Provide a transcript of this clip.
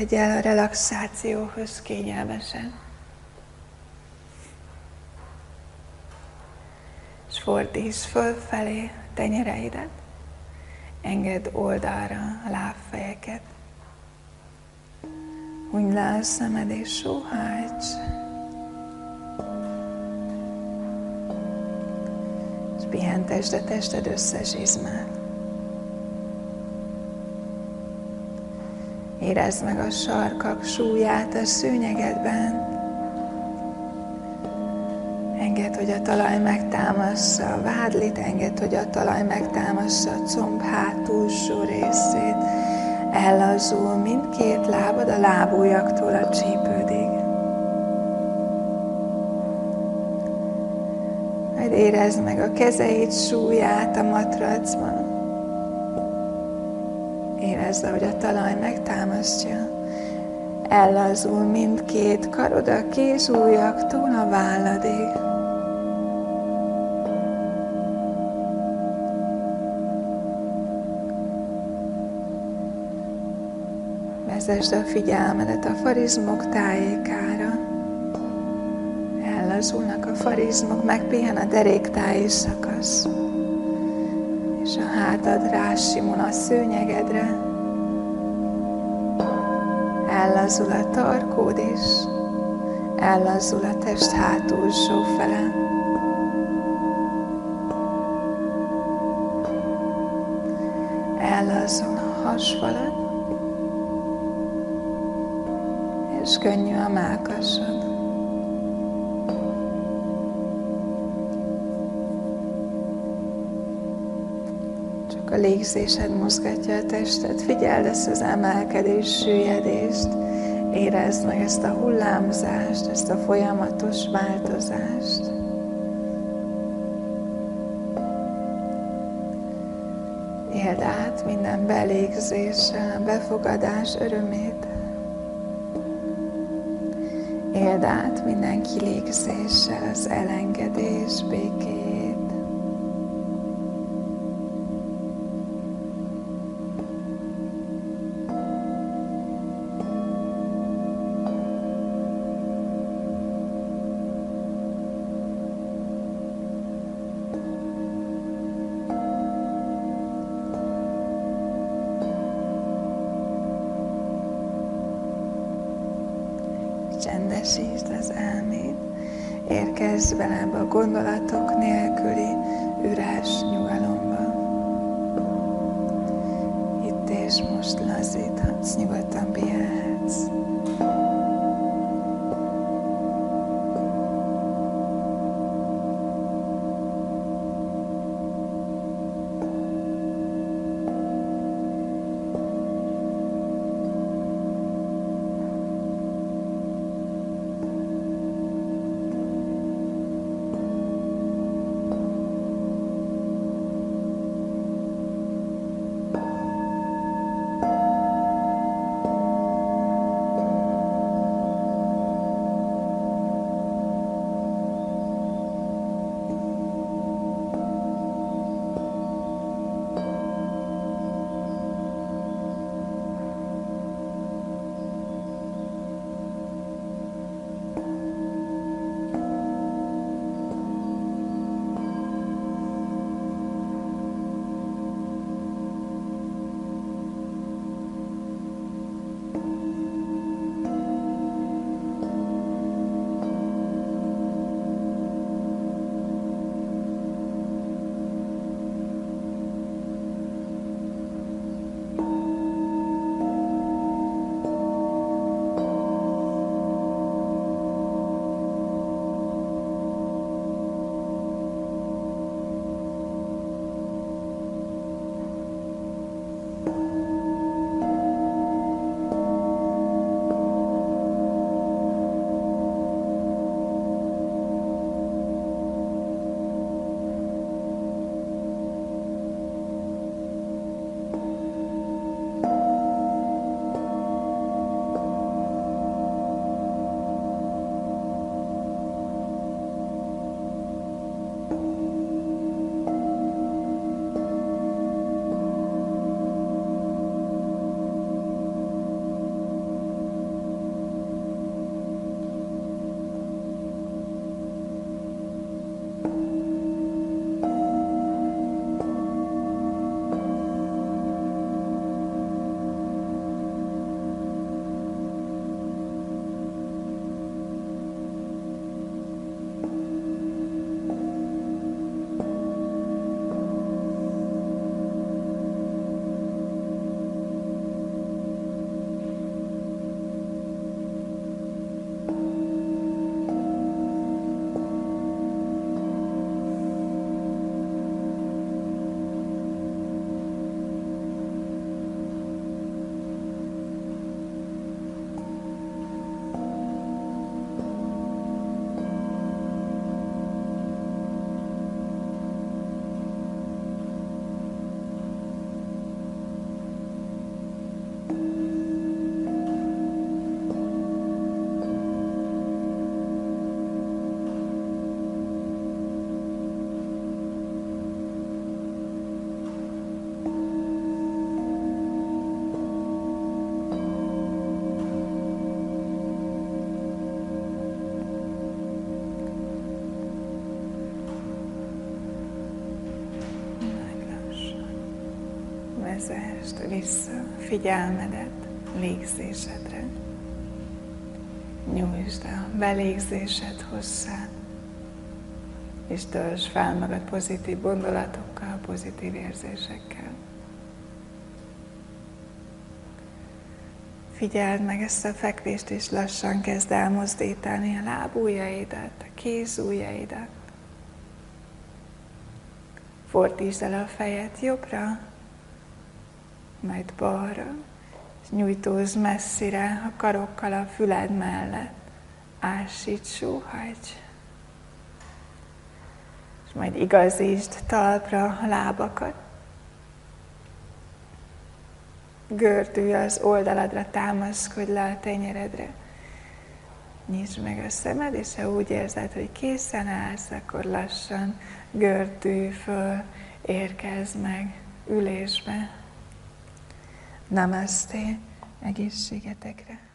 Helyezkedj el a relaxációhoz kényelmesen. És fordíts fölfelé a tenyereidet. Engedd oldalra a lábfejeket. Hunyd le a szemed és sóhajts. És pihentesd a tested összes izmát. Érezd meg a sarkak súlyát a szőnyegedben. Engedd, hogy a talaj megtámassa a vádlit, engedd, hogy a talaj megtámassa a comb hátulsó részét. Ellazul mindkét lábad a lábújaktól a csípődig. Majd érezd meg a kezeid súlyát a matracban. Érezd, hogy a talaj megtámasztja. Ellazul mindkét karod a kézújaktól a válladig. Vezesd a figyelmedet a farizmok tájékára. Ellazulnak a farizmok, megpihen a deréktáji szakasz és a hátad rásimul a szőnyegedre, ellazul a tarkód is, ellazul a test hátulsó fele. Ellazul a hasfalad, és könnyű a mákasod. A légzésed mozgatja a testet. Figyeld ezt az emelkedés, süllyedést. Érezd meg ezt a hullámzást, ezt a folyamatos változást. Éld át minden belégzéssel, befogadás örömét. Éld át minden kilégzéssel az elengedés, békét. Csendesítsd az elmét, érkezz bele ebbe a gondolatok nélküli üres nyugalomba. Itt és most lazíthatsz, nyugodtan pihenhetsz. Vezest vissza figyelmedet légzésedre. Nyújtsd a belégzésed hozzá, és töltsd fel magad pozitív gondolatokkal, pozitív érzésekkel. Figyeld meg ezt a fekvést, és lassan kezd elmozdítani a lábújjaidat, a kézújjaidat. Fordítsd el a fejet jobbra, majd balra, és nyújtózz messzire a karokkal a füled mellett. Ásíts, sóhajts. És majd igazítsd talpra a lábakat. Gördülj az oldaladra, támaszkodj le a tenyeredre. Nyisd meg a szemed, és ha úgy érzed, hogy készen állsz, akkor lassan gördülj föl, érkezz meg ülésbe. Namaste, egészségetekre!